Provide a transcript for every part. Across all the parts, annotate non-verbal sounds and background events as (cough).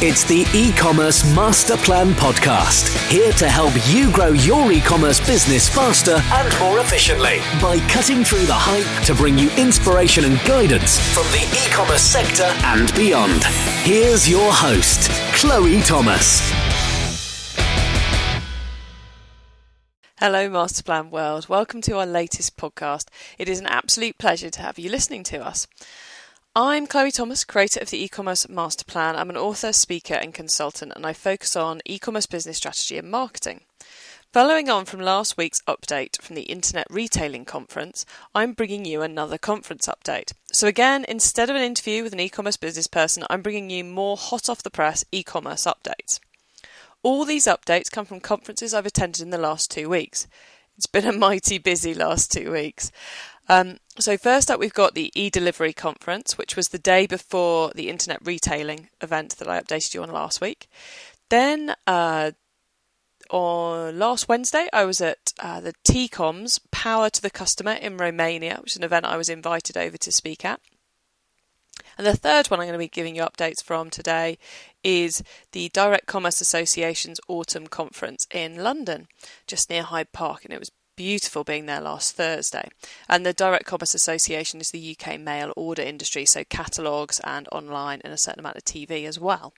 It's the e-commerce master plan podcast. Here to help you grow your e-commerce business faster and more efficiently by cutting through the hype to bring you inspiration and guidance from the e-commerce sector and beyond. Here's your host, Chloe Thomas. Hello, Masterplan World. Welcome to our latest podcast. It is an absolute pleasure to have you listening to us. I'm Chloe Thomas, creator of the e-commerce master plan. I'm an author, speaker, and consultant, and I focus on e-commerce business strategy and marketing. Following on from last week's update from the Internet Retailing Conference, I'm bringing you another conference update. So, again, instead of an interview with an e commerce business person, I'm bringing you more hot off the press e commerce updates. All these updates come from conferences I've attended in the last two weeks. It's been a mighty busy last two weeks. Um, so, first up, we've got the e delivery conference, which was the day before the internet retailing event that I updated you on last week. Then, uh, on last Wednesday, I was at uh, the TeCOMM's Power to the Customer in Romania, which is an event I was invited over to speak at. And the third one I'm going to be giving you updates from today is the Direct Commerce Association's Autumn Conference in London, just near Hyde Park, and it was beautiful being there last Thursday. And the Direct Commerce Association is the UK mail order industry, so catalogues and online and a certain amount of TV as well.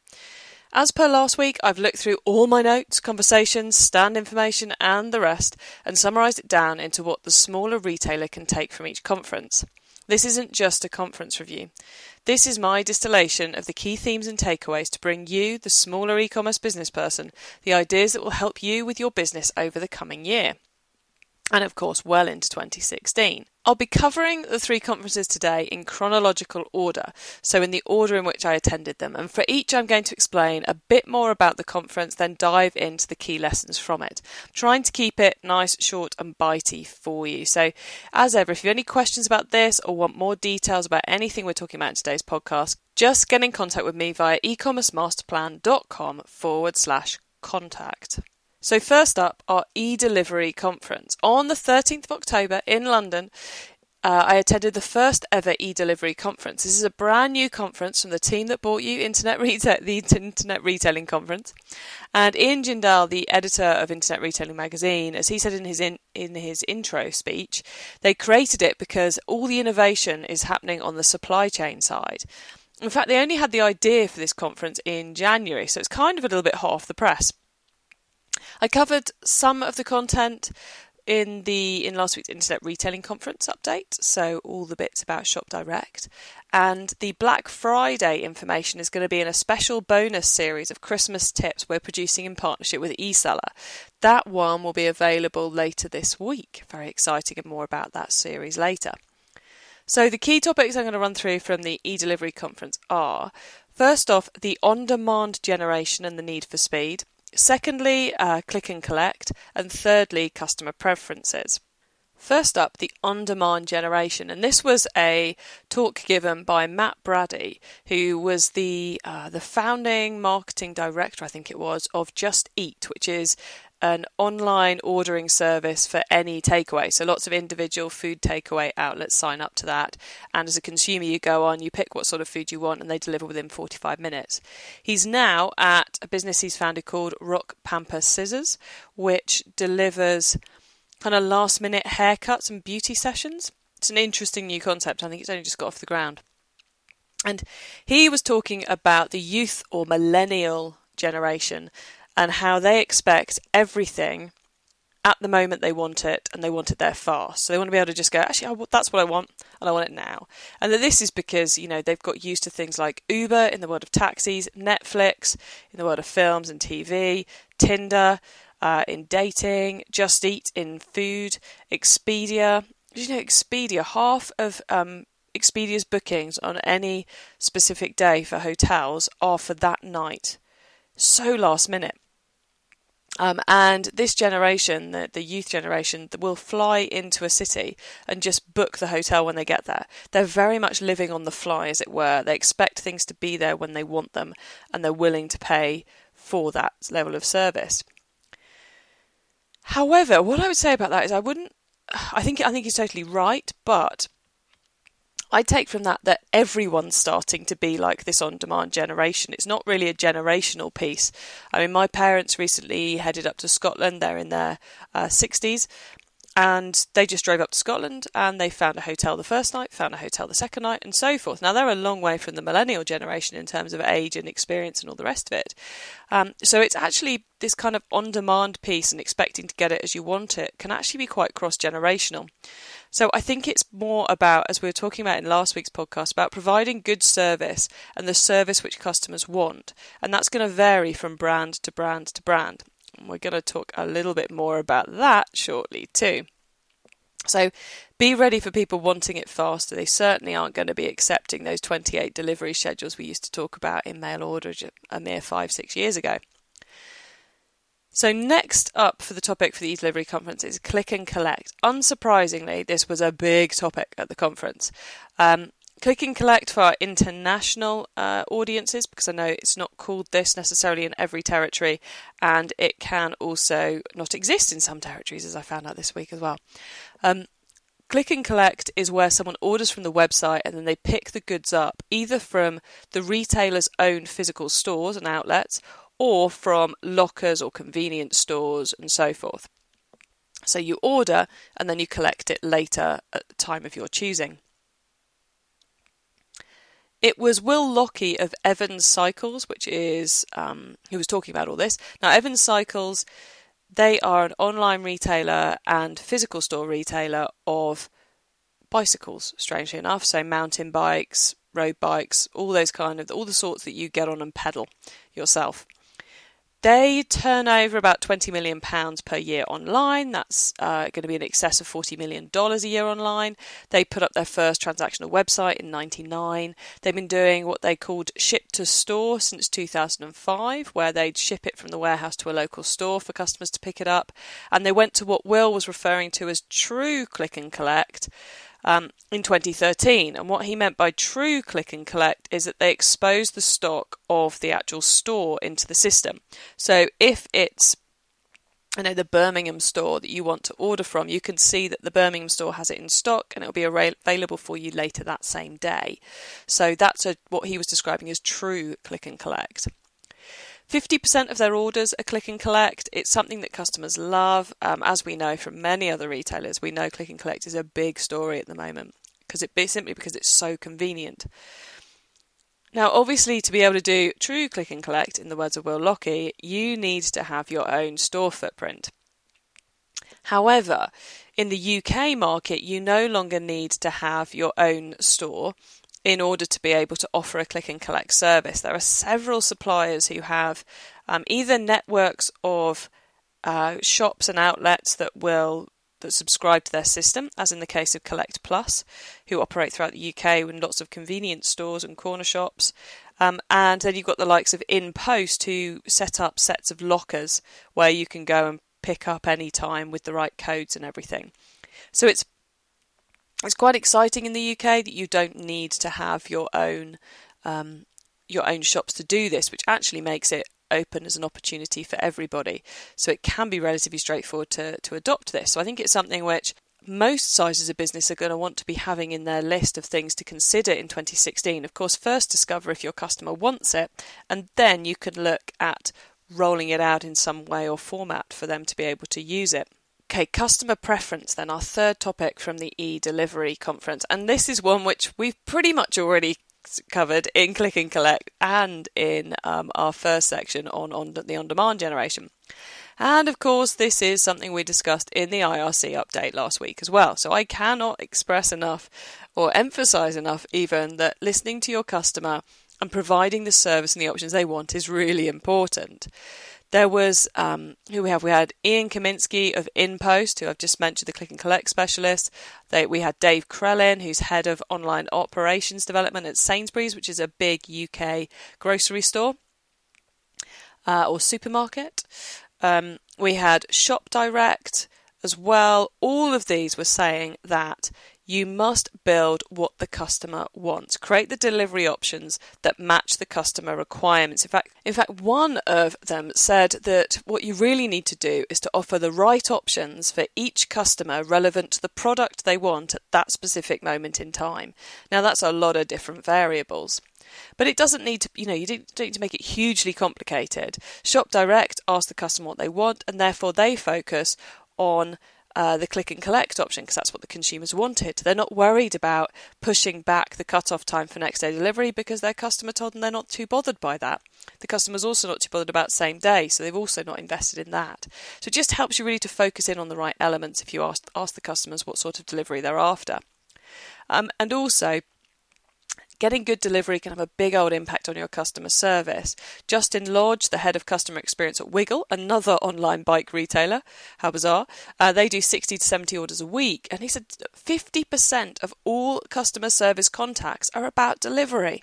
As per last week, I've looked through all my notes, conversations, stand information, and the rest, and summarised it down into what the smaller retailer can take from each conference. This isn't just a conference review. This is my distillation of the key themes and takeaways to bring you, the smaller e commerce business person, the ideas that will help you with your business over the coming year and of course well into 2016. I'll be covering the three conferences today in chronological order, so in the order in which I attended them, and for each I'm going to explain a bit more about the conference, then dive into the key lessons from it. I'm trying to keep it nice, short, and bitey for you. So, as ever, if you have any questions about this or want more details about anything we're talking about in today's podcast, just get in contact with me via ecommercemasterplan.com forward slash contact. So, first up, our e delivery conference. On the 13th of October in London, uh, I attended the first ever e delivery conference. This is a brand new conference from the team that bought you Internet Retail, the Internet Retailing Conference. And Ian Jindal, the editor of Internet Retailing magazine, as he said in his in, in his intro speech, they created it because all the innovation is happening on the supply chain side. In fact, they only had the idea for this conference in January, so it's kind of a little bit hot off the press. I covered some of the content in the in last week's internet retailing conference update so all the bits about shop direct. And the black friday information is going to be in a special bonus series of christmas tips we're producing in partnership with eseller. That one will be available later this week. Very exciting and more about that series later. So the key topics i'm going to run through from the e-delivery conference are first off the on-demand generation and the need for speed Secondly, uh, click and collect. And thirdly, customer preferences. First up, the on demand generation. And this was a talk given by Matt Brady, who was the, uh, the founding marketing director, I think it was, of Just Eat, which is an online ordering service for any takeaway. So lots of individual food takeaway outlets sign up to that. And as a consumer, you go on, you pick what sort of food you want, and they deliver within 45 minutes. He's now at a business he's founded called Rock Pamper Scissors, which delivers kind of last minute haircuts and beauty sessions. It's an interesting new concept. I think it's only just got off the ground. And he was talking about the youth or millennial generation and how they expect everything at the moment they want it and they want it there fast. So they want to be able to just go, actually, that's what I want and I want it now. And that this is because, you know, they've got used to things like Uber in the world of taxis, Netflix in the world of films and TV, Tinder uh, in dating, Just Eat in food, Expedia. You know Expedia, half of um, Expedia's bookings on any specific day for hotels are for that night. So last minute. Um, and this generation, the, the youth generation, will fly into a city and just book the hotel when they get there. They're very much living on the fly, as it were. They expect things to be there when they want them, and they're willing to pay for that level of service. However, what I would say about that is I wouldn't. I think I think he's totally right, but I take from that that everyone's starting to be like this on demand generation. It's not really a generational piece. I mean, my parents recently headed up to Scotland, they're in their uh, 60s, and they just drove up to Scotland and they found a hotel the first night, found a hotel the second night, and so forth. Now, they're a long way from the millennial generation in terms of age and experience and all the rest of it. Um, so, it's actually this kind of on demand piece and expecting to get it as you want it can actually be quite cross generational. So, I think it's more about, as we were talking about in last week's podcast, about providing good service and the service which customers want. And that's going to vary from brand to brand to brand. We're going to talk a little bit more about that shortly, too. So be ready for people wanting it faster. They certainly aren't going to be accepting those 28 delivery schedules we used to talk about in mail order a mere five, six years ago. So, next up for the topic for the e-delivery conference is click and collect. Unsurprisingly, this was a big topic at the conference. Um, Click and collect for our international uh, audiences because I know it's not called this necessarily in every territory, and it can also not exist in some territories, as I found out this week as well. Um, Click and collect is where someone orders from the website and then they pick the goods up either from the retailer's own physical stores and outlets or from lockers or convenience stores and so forth. So you order and then you collect it later at the time of your choosing. It was Will Lockie of Evans Cycles, which is um, who was talking about all this. Now, Evans Cycles, they are an online retailer and physical store retailer of bicycles. Strangely enough, so mountain bikes, road bikes, all those kind of all the sorts that you get on and pedal yourself. They turn over about £20 million per year online. That's uh, going to be in excess of $40 million a year online. They put up their first transactional website in 99. They've been doing what they called ship to store since 2005, where they'd ship it from the warehouse to a local store for customers to pick it up. And they went to what Will was referring to as true click and collect um, in 2013. And what he meant by true click and collect is that they expose the stock of the actual store into the system. So if it's I know the Birmingham store that you want to order from, you can see that the Birmingham store has it in stock and it'll be available for you later that same day. So that's a, what he was describing as true click and collect. 50% of their orders are click and collect. It's something that customers love. Um, as we know from many other retailers, we know click and collect is a big story at the moment because it simply because it's so convenient. Now, obviously, to be able to do true click and collect, in the words of Will Lockie, you need to have your own store footprint. However, in the UK market, you no longer need to have your own store in order to be able to offer a click and collect service. There are several suppliers who have um, either networks of uh, shops and outlets that will that subscribe to their system, as in the case of Collect Plus, who operate throughout the UK in lots of convenience stores and corner shops. Um, and then you've got the likes of InPost, who set up sets of lockers where you can go and pick up any time with the right codes and everything. So it's it's quite exciting in the UK that you don't need to have your own um, your own shops to do this, which actually makes it open as an opportunity for everybody. So it can be relatively straightforward to, to adopt this. So I think it's something which most sizes of business are going to want to be having in their list of things to consider in 2016. Of course, first discover if your customer wants it, and then you can look at rolling it out in some way or format for them to be able to use it. Okay, customer preference, then, our third topic from the e delivery conference. And this is one which we've pretty much already covered in Click and Collect and in um, our first section on, on the on demand generation. And of course, this is something we discussed in the IRC update last week as well. So I cannot express enough or emphasize enough, even, that listening to your customer and providing the service and the options they want is really important. There was um, who we have. We had Ian Kaminsky of InPost, who I've just mentioned, the click and collect specialist. They, we had Dave Krellin, who's head of online operations development at Sainsbury's, which is a big UK grocery store uh, or supermarket. Um, we had Shop Direct as well. All of these were saying that You must build what the customer wants. Create the delivery options that match the customer requirements. In fact, in fact, one of them said that what you really need to do is to offer the right options for each customer relevant to the product they want at that specific moment in time. Now that's a lot of different variables. But it doesn't need to, you know, you don't need to make it hugely complicated. Shop Direct asks the customer what they want, and therefore they focus on uh, the click and collect option because that's what the consumers wanted. They're not worried about pushing back the cut-off time for next day delivery because their customer told them they're not too bothered by that. The customer's also not too bothered about same day, so they've also not invested in that. So it just helps you really to focus in on the right elements if you ask ask the customers what sort of delivery they're after. Um, and also Getting good delivery can have a big old impact on your customer service. Justin Lodge, the head of customer experience at Wiggle, another online bike retailer, how bizarre, uh, they do 60 to 70 orders a week. And he said 50% of all customer service contacts are about delivery.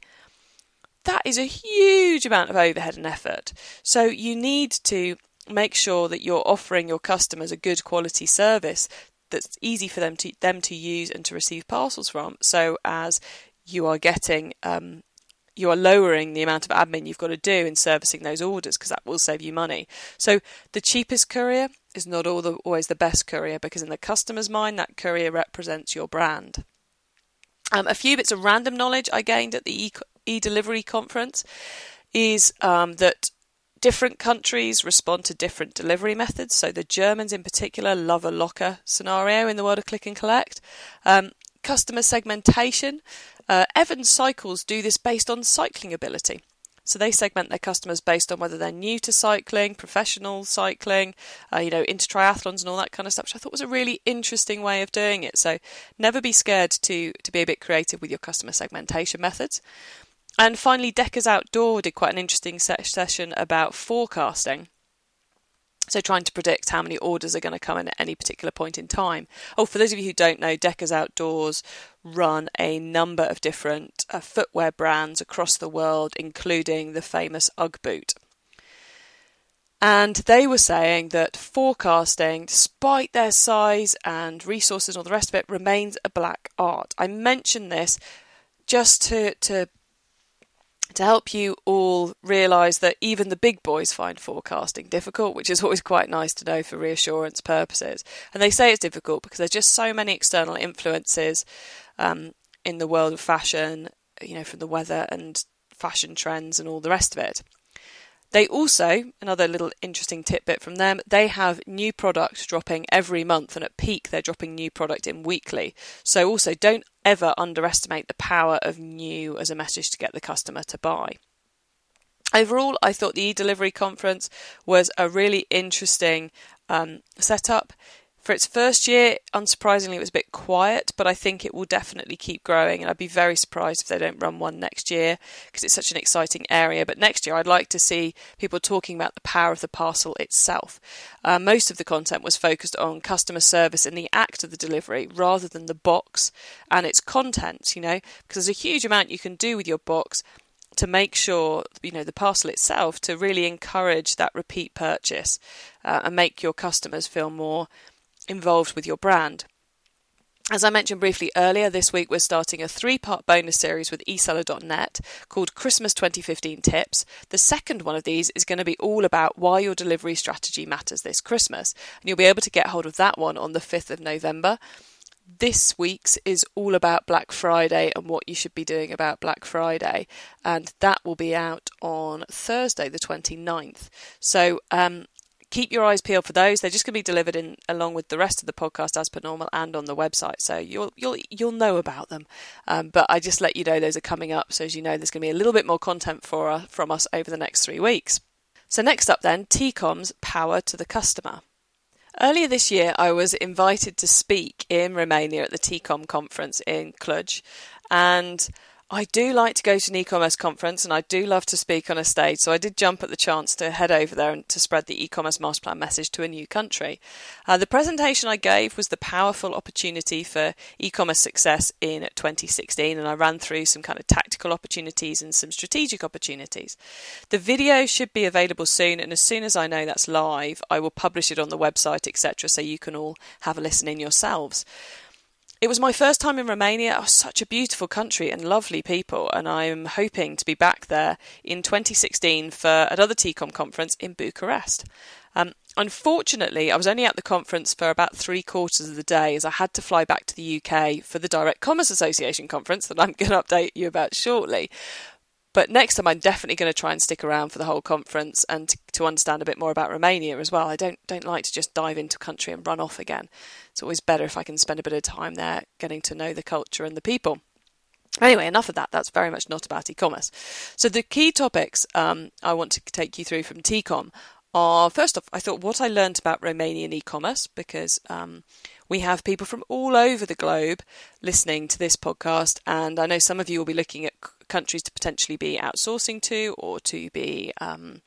That is a huge amount of overhead and effort. So you need to make sure that you're offering your customers a good quality service that's easy for them to them to use and to receive parcels from so as you are getting um, you are lowering the amount of admin you've got to do in servicing those orders because that will save you money. So the cheapest courier is not the, always the best courier because in the customer's mind that courier represents your brand. Um, a few bits of random knowledge I gained at the e delivery conference is um, that different countries respond to different delivery methods. So the Germans, in particular, love a locker scenario in the world of click and collect. Um, customer segmentation uh, Evans Cycles do this based on cycling ability. So they segment their customers based on whether they're new to cycling, professional cycling, uh, you know, into triathlons and all that kind of stuff, which I thought was a really interesting way of doing it. So never be scared to to be a bit creative with your customer segmentation methods. And finally, Deckers Outdoor did quite an interesting session about forecasting. So, trying to predict how many orders are going to come in at any particular point in time. Oh, for those of you who don't know, Deckers Outdoors run a number of different uh, footwear brands across the world, including the famous Ugg boot. And they were saying that forecasting, despite their size and resources and all the rest of it, remains a black art. I mention this just to, to to help you all realise that even the big boys find forecasting difficult, which is always quite nice to know for reassurance purposes. And they say it's difficult because there's just so many external influences um, in the world of fashion, you know, from the weather and fashion trends and all the rest of it. They also, another little interesting tidbit from them, they have new product dropping every month, and at peak, they're dropping new product in weekly. So, also, don't ever underestimate the power of new as a message to get the customer to buy. Overall, I thought the e delivery conference was a really interesting um, setup. For its first year, unsurprisingly, it was a bit quiet, but I think it will definitely keep growing. And I'd be very surprised if they don't run one next year because it's such an exciting area. But next year, I'd like to see people talking about the power of the parcel itself. Uh, most of the content was focused on customer service and the act of the delivery rather than the box and its contents, you know, because there's a huge amount you can do with your box to make sure you know the parcel itself to really encourage that repeat purchase uh, and make your customers feel more involved with your brand. As I mentioned briefly earlier, this week we're starting a three part bonus series with eSeller.net called Christmas 2015 Tips. The second one of these is going to be all about why your delivery strategy matters this Christmas. And you'll be able to get hold of that one on the 5th of November. This week's is all about Black Friday and what you should be doing about Black Friday. And that will be out on Thursday, the 29th. So, um, keep your eyes peeled for those. They're just going to be delivered in along with the rest of the podcast as per normal and on the website, so you'll you'll you'll know about them. Um, but I just let you know those are coming up, so as you know, there's going to be a little bit more content for uh, from us over the next three weeks. So next up, then, TeCOMM's power to the customer. Earlier this year, I was invited to speak in Romania at the TCOM conference in Cluj, and I do like to go to an e-commerce conference and I do love to speak on a stage, so I did jump at the chance to head over there and to spread the e-commerce master plan message to a new country. Uh, the presentation I gave was the powerful opportunity for e-commerce success in 2016 and I ran through some kind of tactical opportunities and some strategic opportunities. The video should be available soon and as soon as I know that's live, I will publish it on the website, etc., so you can all have a listen in yourselves. It was my first time in Romania. Oh, such a beautiful country and lovely people, and I'm hoping to be back there in 2016 for another TeCOMM conference in Bucharest. Um, unfortunately, I was only at the conference for about three quarters of the day as I had to fly back to the UK for the Direct Commerce Association conference that I'm going to update you about shortly. But next time, I'm definitely going to try and stick around for the whole conference and to, to understand a bit more about Romania as well. I don't don't like to just dive into country and run off again. It's always better if I can spend a bit of time there, getting to know the culture and the people. Anyway, enough of that. That's very much not about e-commerce. So the key topics um, I want to take you through from TeCOMM are first off, I thought what I learned about Romanian e-commerce because um, we have people from all over the globe listening to this podcast, and I know some of you will be looking at countries to potentially be outsourcing to or to be um,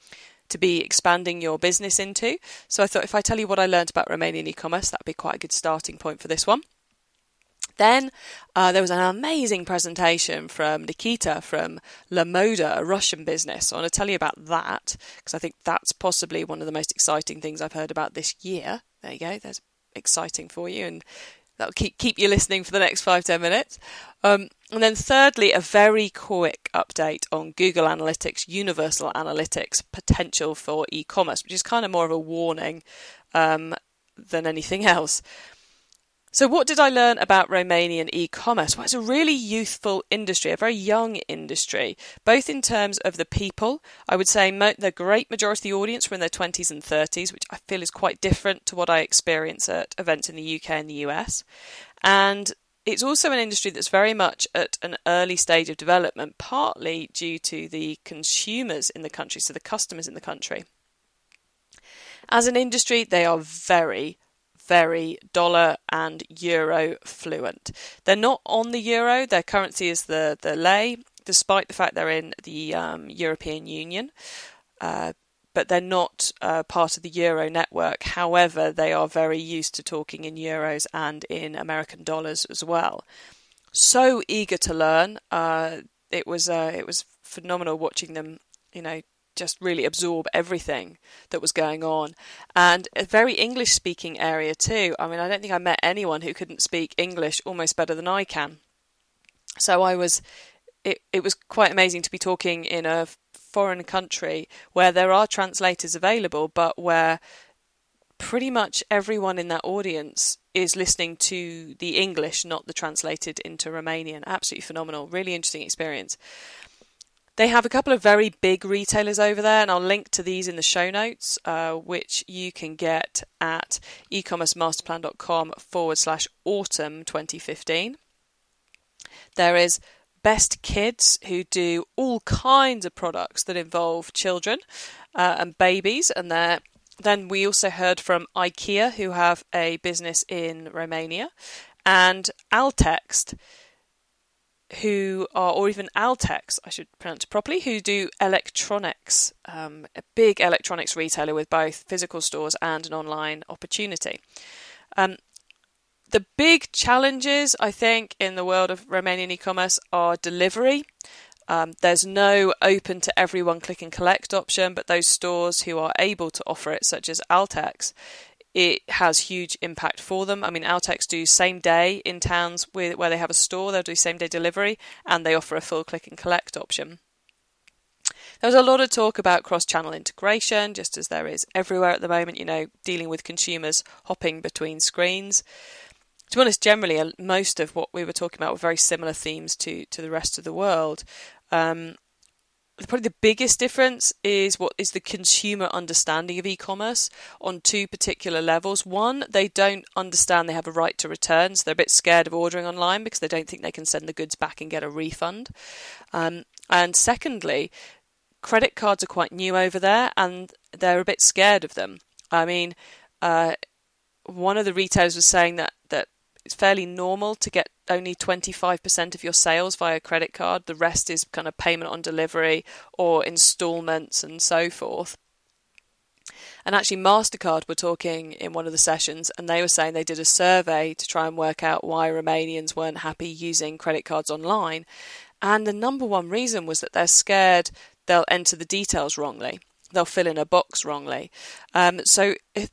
to be expanding your business into. So I thought if I tell you what I learned about Romanian e-commerce, that'd be quite a good starting point for this one. Then uh, there was an amazing presentation from Nikita from Lamoda, a Russian business. So I want to tell you about that because I think that's possibly one of the most exciting things I've heard about this year. There you go. There's exciting for you, and that'll keep keep you listening for the next five ten minutes. Um, and then thirdly, a very quick update on Google Analytics, Universal Analytics potential for e-commerce, which is kind of more of a warning um, than anything (laughs) else. So, what did I learn about Romanian e commerce? Well, it's a really youthful industry, a very young industry, both in terms of the people. I would say mo- the great majority of the audience were in their 20s and 30s, which I feel is quite different to what I experience at events in the UK and the US. And it's also an industry that's very much at an early stage of development, partly due to the consumers in the country, so the customers in the country. As an industry, they are very very dollar and euro fluent. They're not on the euro, their currency is the, the lei, despite the fact they're in the um, European Union. Uh, but they're not uh, part of the euro network. However, they are very used to talking in euros and in American dollars as well. So eager to learn. Uh, it was uh, it was phenomenal watching them, you know, just really absorb everything that was going on. And a very English speaking area too. I mean, I don't think I met anyone who couldn't speak English almost better than I can. So I was, it, it was quite amazing to be talking in a foreign country where there are translators available, but where pretty much everyone in that audience is listening to the English, not the translated into Romanian. Absolutely phenomenal. Really interesting experience. They have a couple of very big retailers over there, and I'll link to these in the show notes, uh, which you can get at ecommercemasterplan.com forward slash autumn 2015. There is Best Kids, who do all kinds of products that involve children uh, and babies, and then we also heard from IKEA, who have a business in Romania, and Altext, who are, or even Altex, I should pronounce it properly, who do electronics, um, a big electronics retailer with both physical stores and an online opportunity. Um, the big challenges, I think, in the world of Romanian e commerce are delivery. Um, there's no open to everyone click and collect option, but those stores who are able to offer it, such as Altex, it has huge impact for them. I mean, Altex do same day in towns where, where they have a store, they'll do same day delivery, and they offer a full click and collect option. There was a lot of talk about cross channel integration, just as there is everywhere at the moment, you know, dealing with consumers hopping between screens. To be honest, generally, most of what we were talking about were very similar themes to, to the rest of the world. Um, probably the biggest difference is what is the consumer understanding of e-commerce on two particular levels. One, they don't understand they have a right to return, so they're a bit scared of ordering online because they don't think they can send the goods back and get a refund. Um, and secondly, credit cards are quite new over there, and they're a bit scared of them. I mean, uh, one of the retailers was saying that that it's fairly normal to get only 25% of your sales via credit card. The rest is kind of payment on delivery or installments and so forth. And actually, MasterCard were talking in one of the sessions, and they were saying they did a survey to try and work out why Romanians weren't happy using credit cards online. And the number one reason was that they're scared they'll enter the details wrongly, they'll fill in a box wrongly. Um, so, if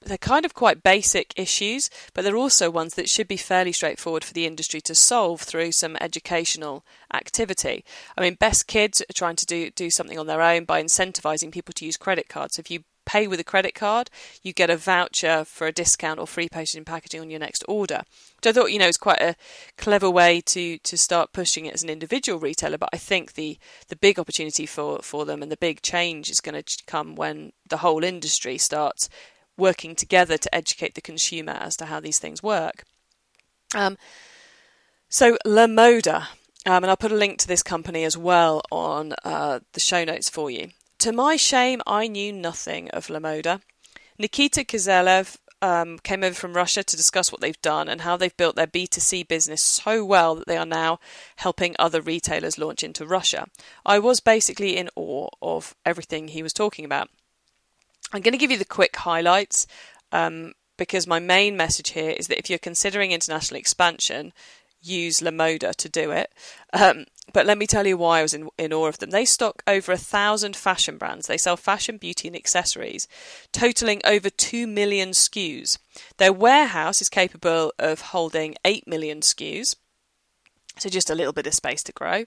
they're kind of quite basic issues, but they're also ones that should be fairly straightforward for the industry to solve through some educational activity. I mean, Best Kids are trying to do, do something on their own by incentivizing people to use credit cards. If you pay with a credit card, you get a voucher for a discount or free postage and packaging on your next order. So I thought, you know, it's quite a clever way to to start pushing it as an individual retailer. But I think the the big opportunity for for them and the big change is going to come when the whole industry starts working together to educate the consumer as to how these things work. Um, so Lamoda, um, and I'll put a link to this company as well on uh, the show notes for you. To my shame, I knew nothing of Lamoda. Nikita Kizelev um, came over from Russia to discuss what they've done and how they've built their B2C business so well that they are now helping other retailers launch into Russia. I was basically in awe of everything he was talking about. I'm going to give you the quick highlights um, because my main message here is that if you're considering international expansion, use Lamoda to do it. Um, but let me tell you why I was in, in awe of them. They stock over a thousand fashion brands. They sell fashion, beauty, and accessories, totaling over 2 million SKUs. Their warehouse is capable of holding 8 million SKUs. So just a little bit of space to grow.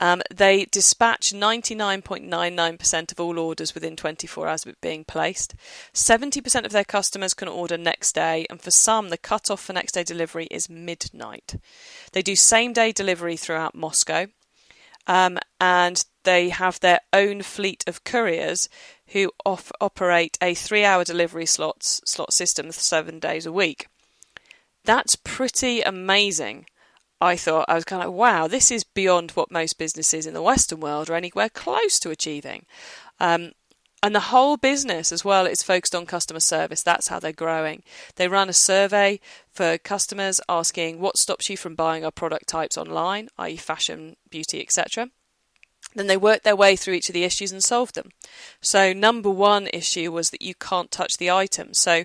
Um, they dispatch 99.99% of all orders within 24 hours of it being placed. 70% of their customers can order next day, and for some, the cut-off for next day delivery is midnight. They do same day delivery throughout Moscow, um, and they have their own fleet of couriers who off- operate a three-hour delivery slots slot system seven days a week. That's pretty amazing. I thought I was kind of like, wow, this is beyond what most businesses in the Western world are anywhere close to achieving. Um, and the whole business as well is focused on customer service. That's how they're growing. They run a survey for customers asking what stops you from buying our product types online, i.e., fashion, beauty, etc. Then they worked their way through each of the issues and solved them. So, number one issue was that you can't touch the item. So,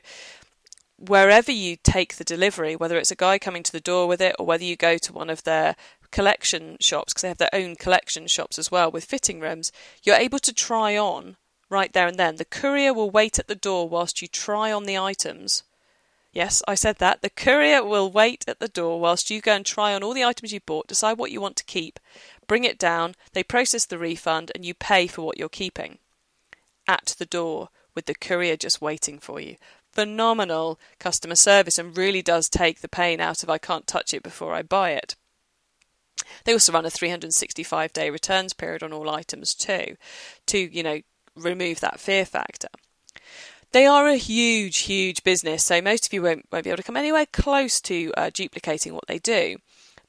wherever you take the delivery, whether it's a guy coming to the door with it or whether you go to one of their collection shops, because they have their own collection shops as well with fitting rooms, you're able to try on right there and then. The courier will wait at the door whilst you try on the items. Yes, I said that. The courier will wait at the door whilst you go and try on all the items you bought, decide what you want to keep, bring it down, they process the refund, and you pay for what you're keeping. At the door, with the courier just waiting for you phenomenal customer service and really does take the pain out of I can't touch it before I buy it. They also run a 365 day returns period on all items too, to, you know, remove that fear factor. They are a huge, huge business, so most of you won't, won't be able to come anywhere close to uh, duplicating what they do.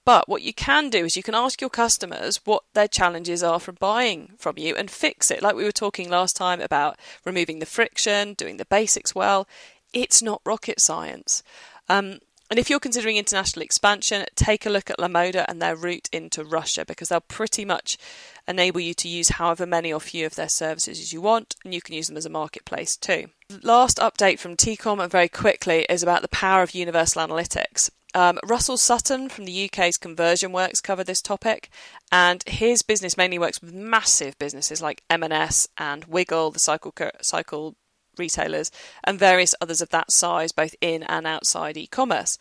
But what you can do is you can ask your customers what their challenges are from buying from you and fix it. Like we were talking last time about removing the friction, doing the basics well. It's not rocket science. Um, and if you're considering international expansion, take a look at Lamoda and their route into Russia because they'll pretty much enable you to use however many or few of their services as you want, and you can use them as a marketplace too. Last update from TeCOMM, and very quickly, is about the power of universal analytics. Um, Russell Sutton from the UK's Conversion Works covered this topic, and his business mainly works with massive businesses like M&S and Wiggle, the cycle cycle retailers, and various others of that size, both in and outside e-commerce.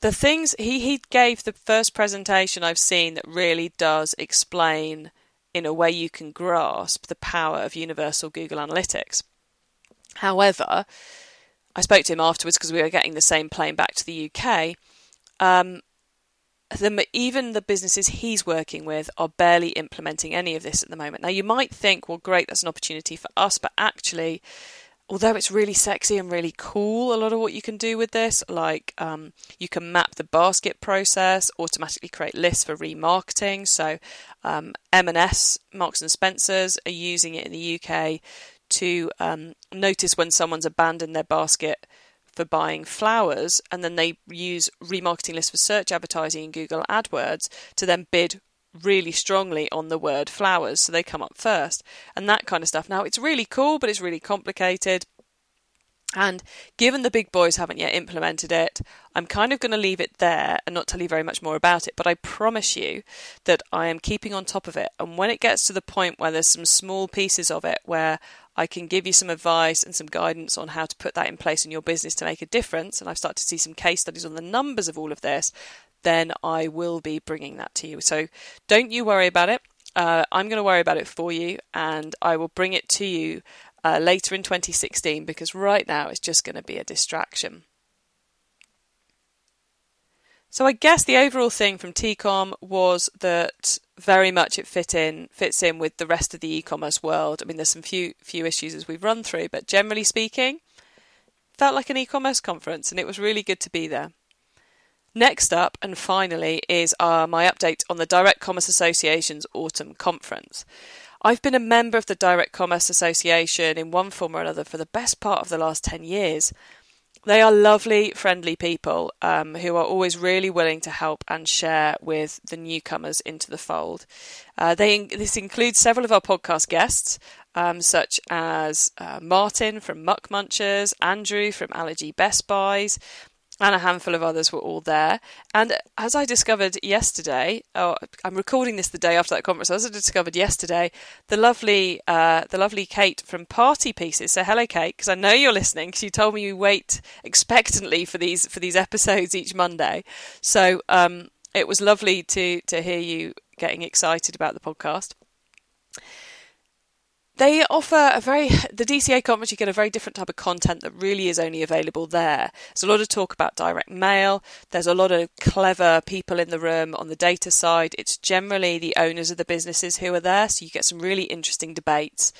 The things he he gave the first presentation I've seen that really does explain in a way you can grasp the power of universal Google Analytics. However, I spoke to him afterwards because we were getting the same plane back to the UK. Um, the, even the businesses he's working with are barely implementing any of this at the moment. Now, you might think, well, great, that's an opportunity for us, but actually, although it's really sexy and really cool, a lot of what you can do with this, like um, you can map the basket process, automatically create lists for remarketing. So, um, M&S, Marks and Spencers are using it in the UK to um, notice when someone's abandoned their basket for buying flowers, and then they use remarketing lists for search advertising in Google AdWords to then bid really strongly on the word flowers, so they come up first, and that kind of stuff. Now, it's really cool, but it's really complicated. And given the big boys haven't yet implemented it, I'm kind of going to leave it there and not tell you very much more about it. But I promise you that I am keeping on top of it. And when it gets to the point where there's some small pieces of it where I can give you some advice and some guidance on how to put that in place in your business to make a difference, and I've started to see some case studies on the numbers of all of this, then I will be bringing that to you. So don't you worry about it. Uh, I'm going to worry about it for you, and I will bring it to you uh, later in 2016 because right now it's just going to be a distraction. So I guess the overall thing from TeCOMM was that very much it fit in fits in with the rest of the e-commerce world. I mean, there's some few few issues as we've run through, but generally speaking, felt like an e-commerce conference, and it was really good to be there. Next up, and finally, is my update on the Direct Commerce Association's autumn conference. I've been a member of the Direct Commerce Association in one form or another for the best part of the last 10 years, they are lovely, friendly people um, who are always really willing to help and share with the newcomers into the fold. Uh, they this includes several of our podcast guests, um, such as uh, Martin from Muck Munchers, Andrew from Allergy Best Buys, and a handful of others were all there. And as I discovered yesterday, oh, I'm recording this the day after that conference. As I discovered yesterday, the lovely, uh, the lovely Kate from Party Pieces. So hello, Kate, because I know you're listening. Because you told me you wait expectantly for these for these episodes each Monday. So um, it was lovely to to hear you getting excited about the podcast. They offer a very, the DCA conference, you get a very different type of content that really is only available there. There's a lot of talk about direct mail. There's a lot of clever people in the room on the data side. It's generally the owners of the businesses who are there, so you get some really interesting debates.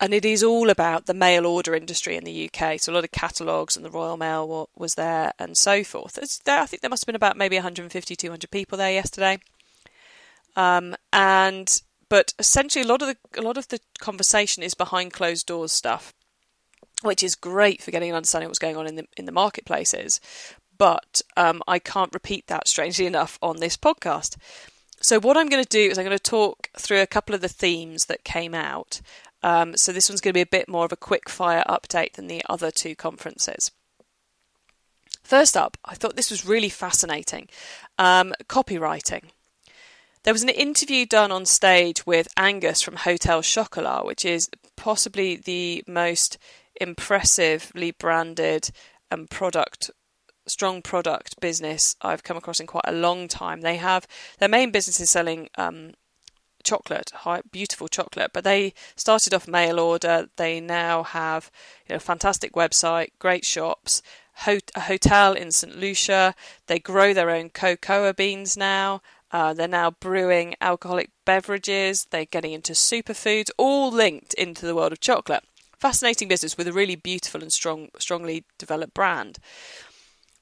And it is all about the mail order industry in the UK. So a lot of catalogues and the Royal Mail was there and so forth. I think there must have been about maybe 150, 200 people there yesterday. Um, and but essentially, a lot of the a lot of the conversation is behind closed doors stuff, which is great for getting an understanding of what's going on in the in the marketplaces. But um, I can't repeat that, strangely enough, on this podcast. So what I'm going to do is I'm going to talk through a couple of the themes that came out. Um, so this one's going to be a bit more of a quick fire update than the other two conferences. First up, I thought this was really fascinating. Um, copywriting. There was an interview done on stage with Angus from Hotel Chocolat, which is possibly the most impressively branded and product strong product business I've come across in quite a long time. They have their main business is selling um, chocolate, high, beautiful chocolate, but they started off mail order. They now have you know fantastic website, great shops, a hotel in St Lucia. They grow their own cocoa beans now. Uh, they're now brewing alcoholic beverages. They're getting into superfoods, all linked into the world of chocolate. Fascinating business with a really beautiful and strong, strongly developed brand.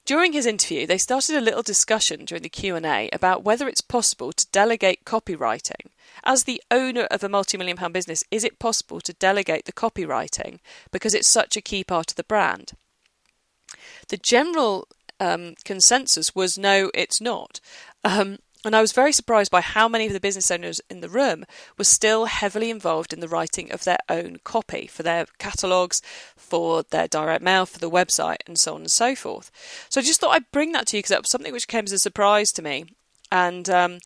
During his interview, they started a little discussion during the Q&A about whether it's possible to delegate copywriting. As the owner of a multi-million pound business, is it possible to delegate the copywriting because it's such a key part of the brand? The general um, consensus was no, it's not. Um, and I was very surprised by how many of the business owners in the room were still heavily involved in the writing of their own copy for their catalogues, for their direct mail, for the website, and so on and so forth. So I just thought I'd bring that to you because that was something which came as a surprise to me. And um,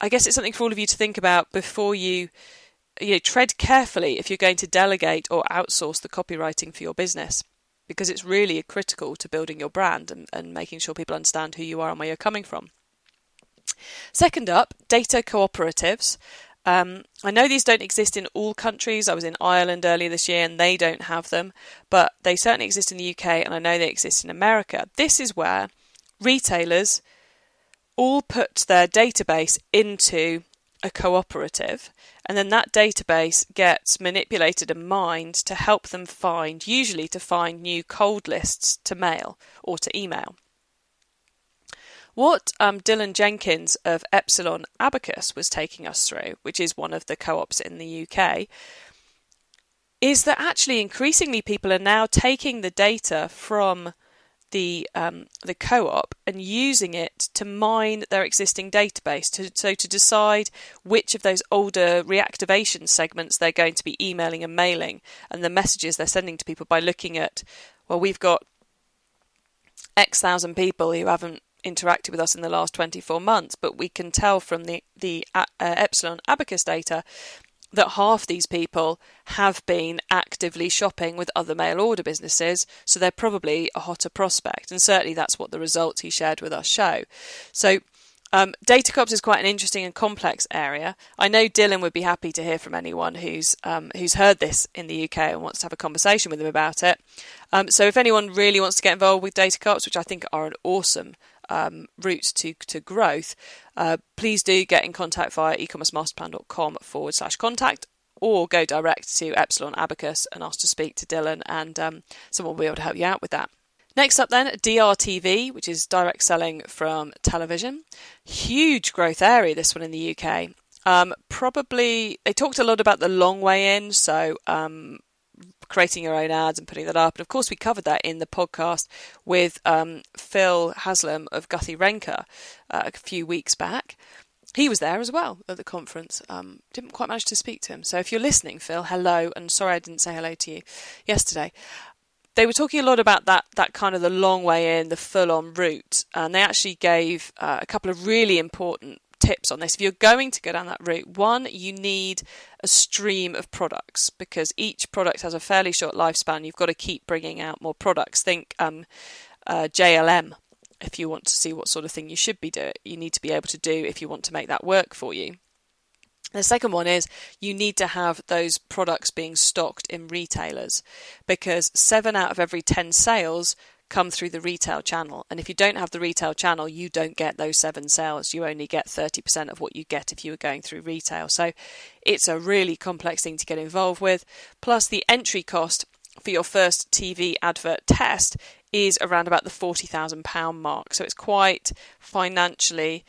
I guess it's something for all of you to think about before you you know, tread carefully if you're going to delegate or outsource the copywriting for your business because it's really critical to building your brand and, and making sure people understand who you are and where you're coming from. Second up, data cooperatives. Um, I know these don't exist in all countries. I was in Ireland earlier this year and they don't have them, but they certainly exist in the UK and I know they exist in America. This is where retailers all put their database into a cooperative and then that database gets manipulated and mined to help them find, usually to find new cold lists to mail or to email. What um, Dylan Jenkins of Epsilon Abacus was taking us through, which is one of the co ops in the UK, is that actually increasingly people are now taking the data from the um, the co-op and using it to mine their existing database to, so to decide which of those older reactivation segments they're going to be emailing and mailing and the messages they're sending to people by looking at well we've got x thousand people who haven't interacted with us in the last 24 months, but we can tell from the, the uh, Epsilon Abacus data that half these people have been actively shopping with other mail order businesses, so they're probably a hotter prospect. And certainly that's what the results he shared with us show. So um, data cops is quite an interesting and complex area. I know Dylan would be happy to hear from anyone who's um, who's heard this in the UK and wants to have a conversation with him about it. Um, so if anyone really wants to get involved with data cops, which I think are an awesome um, route to to growth, uh, please do get in contact via ecommercemasterplan.com forward slash contact or go direct to Epsilon Abacus and ask to speak to Dylan, and um, someone will be able to help you out with that. Next up, then, DRTV, which is direct selling from television. Huge growth area, this one in the UK. Um, probably, they talked a lot about the long way in, so um, creating your own ads and putting that up. And of course, we covered that in the podcast with um, Phil Haslam of Guthy-Renker uh, a few weeks back. He was there as well at the conference. Um, didn't quite manage to speak to him. So if you're listening, Phil, hello. And sorry I didn't say hello to you yesterday they were talking a lot about that that kind of the long way in, the full on route, and they actually gave uh, a couple of really important tips on this. If you're going to go down that route, one, you need a stream of products because each product has a fairly short lifespan. You've got to keep bringing out more products. Think um, uh, JML if you want to see what sort of thing you should be doing. You need to be able to do if you want to make that work for you. The second one is you need to have those products being stocked in retailers because seven out of every 10 sales come through the retail channel. And if you don't have the retail channel, you don't get those seven sales. You only get 30% of what you get if you were going through retail. So it's a really complex thing to get involved with. Plus, the entry cost for your first TV advert test is around about the £40,000 mark. So it's quite financially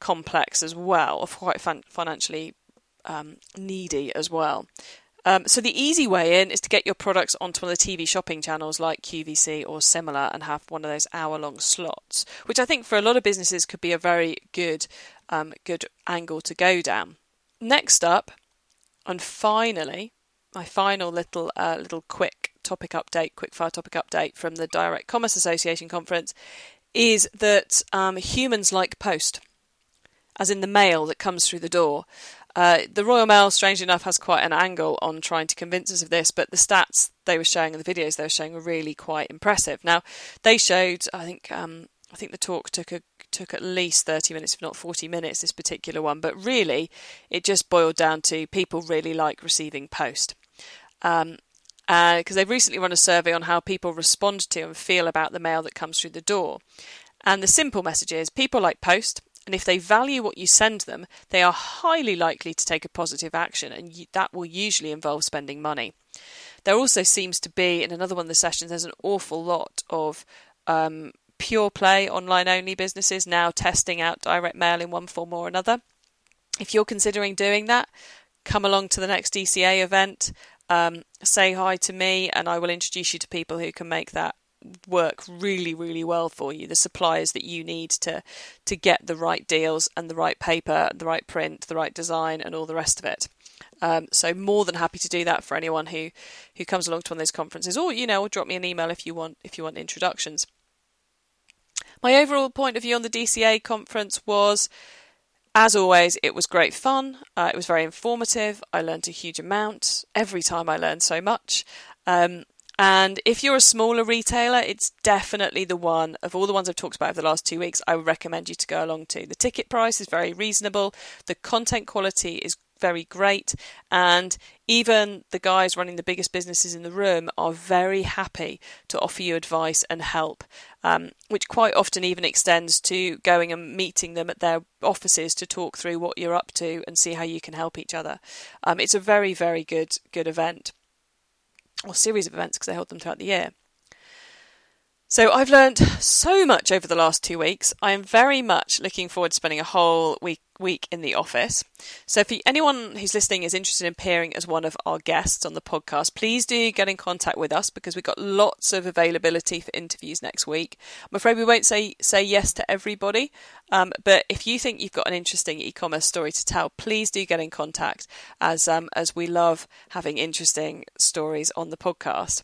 complex as well, or quite fin- financially um, needy as well. Um, so the easy way in is to get your products onto one of the TV shopping channels like QVC or similar, and have one of those hour-long slots, which I think for a lot of businesses could be a very good, um, good angle to go down. Next up, and finally, my final little, uh, little quick topic update, quick fire topic update from the Direct Commerce Association conference, is that um, humans like post as in the mail that comes through the door. Uh, the Royal Mail, strangely enough, has quite an angle on trying to convince us of this, but the stats they were showing in the videos they were showing were really quite impressive. Now, they showed, I think, um, I think the talk took a, took at least 30 minutes, if not 40 minutes, this particular one, but really it just boiled down to people really like receiving post. Um, because uh, they've recently run a survey on how people respond to and feel about the mail that comes through the door. And the simple message is people like post, and if they value what you send them, they are highly likely to take a positive action, and that will usually involve spending money. There also seems to be, in another one of the sessions, there's an awful lot of um, pure play online only businesses now testing out direct mail in one form or another. If you're considering doing that, come along to the next DCA event, um, say hi to me, and I will introduce you to people who can make that work really really well for you the suppliers that you need to to get the right deals and the right paper the right print the right design and all the rest of it um, so more than happy to do that for anyone who who comes along to one of those conferences or you know or drop me an email if you want if you want introductions my overall point of view on the DCA conference was as always, it was great fun. Uh, it was very informative. I learned a huge amount. Every time I learned so much. Um, and if you're a smaller retailer, it's definitely the one of all the ones I've talked about over the last two weeks. I would recommend you to go along to. The ticket price is very reasonable, the content quality is very great, and even the guys running the biggest businesses in the room are very happy to offer you advice and help, um, which quite often even extends to going and meeting them at their offices to talk through what you're up to and see how you can help each other. Um, it's a very, very good good event or series of events because they hold them throughout the year. So I've learned so much over the last two weeks. I am very much looking forward to spending a whole week week in the office. So if anyone who's listening is interested in appearing as one of our guests on the podcast, please do get in contact with us because we've got lots of availability for interviews next week. I'm afraid we won't say say yes to everybody, um, but if you think you've got an interesting e-commerce story to tell, please do get in contact as um, as we love having interesting stories on the podcast.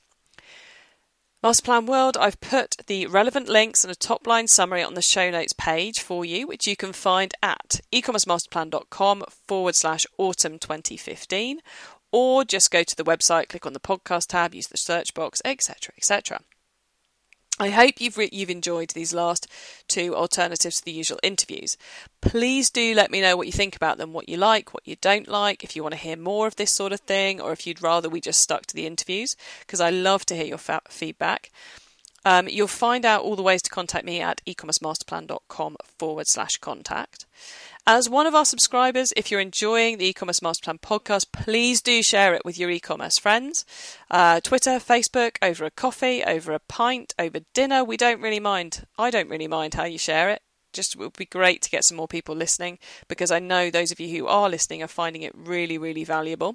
Masterplan World, I've put the relevant links and a top line summary on the show notes page for you, which you can find at ecommercemasterplan.com forward slash autumn 2015, or just go to the website, click on the podcast tab, use the search box, etc., etc. I hope you've re- you've enjoyed these last two alternatives to the usual interviews. Please do let me know what you think about them, what you like, what you don't like, if you want to hear more of this sort of thing, or if you'd rather we just stuck to the interviews, because I love to hear your fa- feedback. Um, you'll find out all the ways to contact me at ecommercemasterplan.com forward slash contact. As one of our subscribers, if you're enjoying the e-commerce master plan podcast, please do share it with your e-commerce friends. Uh, Twitter, Facebook, over a coffee, over a pint, over dinner. We don't really mind. I don't really mind how you share it. Just it would be great to get some more people listening because I know those of you who are listening are finding it really, really valuable.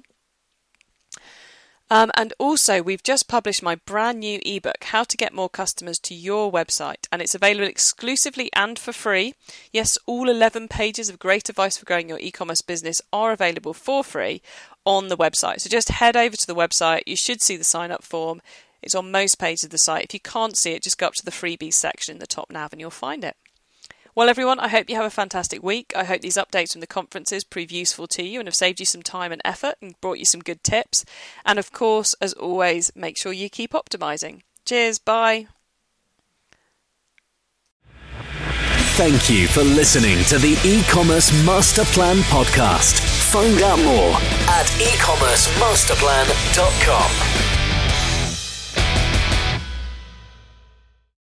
Um, and also, we've just published my brand new ebook, How to Get More Customers to Your Website, and it's available exclusively and for free. Yes, all 11 pages of great advice for growing your e commerce business are available for free on the website. So just head over to the website. You should see the sign up form. It's on most pages of the site. If you can't see it, just go up to the freebies section in the top nav and you'll find it. Well, everyone, I hope you have a fantastic week. I hope these updates from the conferences prove useful to you and have saved you some time and effort and brought you some good tips. And of course, as always, make sure you keep optimizing. Cheers, bye. Thank you for listening to the e-commerce master plan podcast. Find out more at ecommercemasterplan.com.